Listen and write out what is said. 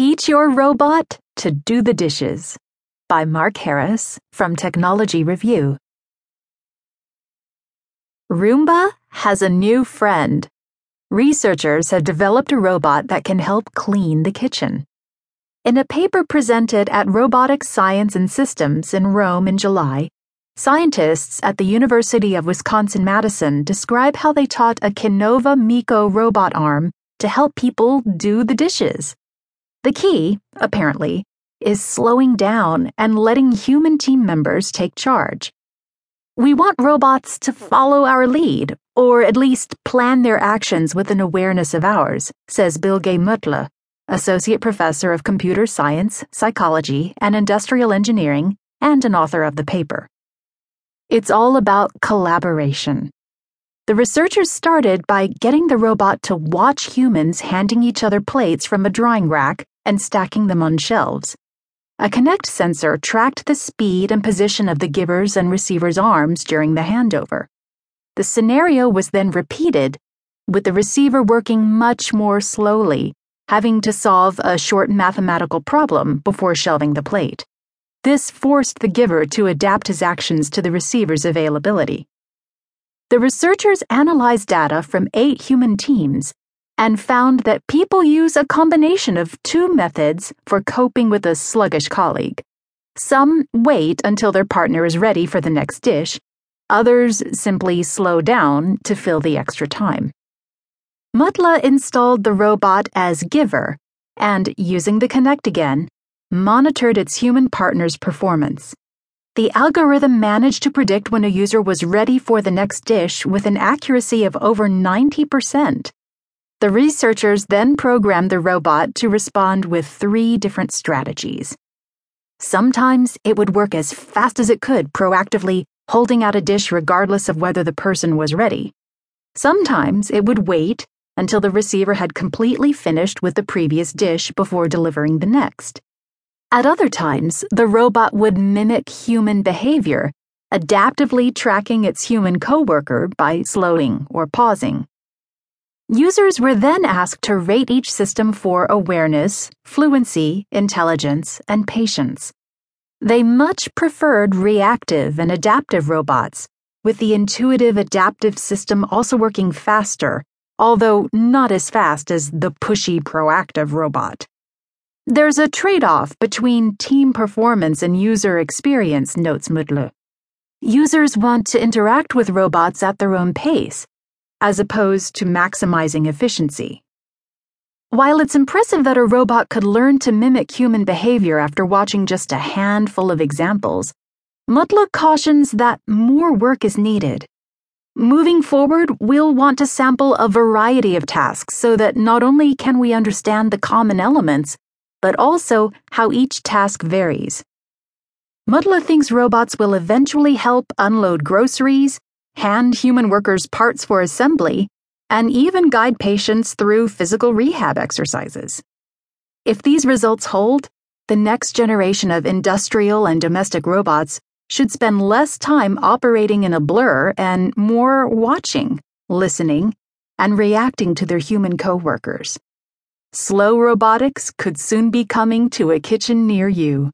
Teach Your Robot to Do the Dishes by Mark Harris from Technology Review. Roomba has a new friend. Researchers have developed a robot that can help clean the kitchen. In a paper presented at Robotics Science and Systems in Rome in July, scientists at the University of Wisconsin Madison describe how they taught a Kinova Mico robot arm to help people do the dishes. The key, apparently, is slowing down and letting human team members take charge. We want robots to follow our lead, or at least plan their actions with an awareness of ours, says Bilge Mutlu, Associate Professor of Computer Science, Psychology, and Industrial Engineering, and an author of the paper. It's all about collaboration. The researchers started by getting the robot to watch humans handing each other plates from a drying rack and stacking them on shelves. A Kinect sensor tracked the speed and position of the giver's and receiver's arms during the handover. The scenario was then repeated, with the receiver working much more slowly, having to solve a short mathematical problem before shelving the plate. This forced the giver to adapt his actions to the receiver's availability. The researchers analyzed data from eight human teams and found that people use a combination of two methods for coping with a sluggish colleague. Some wait until their partner is ready for the next dish, others simply slow down to fill the extra time. Mutlu installed the robot as giver and, using the Kinect again, monitored its human partner's performance. The algorithm managed to predict when a user was ready for the next dish with an accuracy of over 90%. The researchers then programmed the robot to respond with three different strategies. Sometimes it would work as fast as it could, proactively holding out a dish regardless of whether the person was ready. Sometimes it would wait until the receiver had completely finished with the previous dish before delivering the next. At other times, the robot would mimic human behavior, adaptively tracking its human coworker by slowing or pausing. Users were then asked to rate each system for awareness, fluency, intelligence, and patience. They much preferred reactive and adaptive robots, with the intuitive adaptive system also working faster, although not as fast as the pushy proactive robot. There's a trade off between team performance and user experience, notes Mutlu. Users want to interact with robots at their own pace as opposed to maximizing efficiency. While it's impressive that a robot could learn to mimic human behavior after watching just a handful of examples, Mutlu cautions that more work is needed. Moving forward, we'll want to sample a variety of tasks so that not only can we understand the common elements, but also how each task varies. Mutlu thinks robots will eventually help unload groceries, hand human workers parts for assembly, and even guide patients through physical rehab exercises. If these results hold, the next generation of industrial and domestic robots should spend less time operating in a blur and more watching, listening, and reacting to their human coworkers. Slow robotics could soon be coming to a kitchen near you.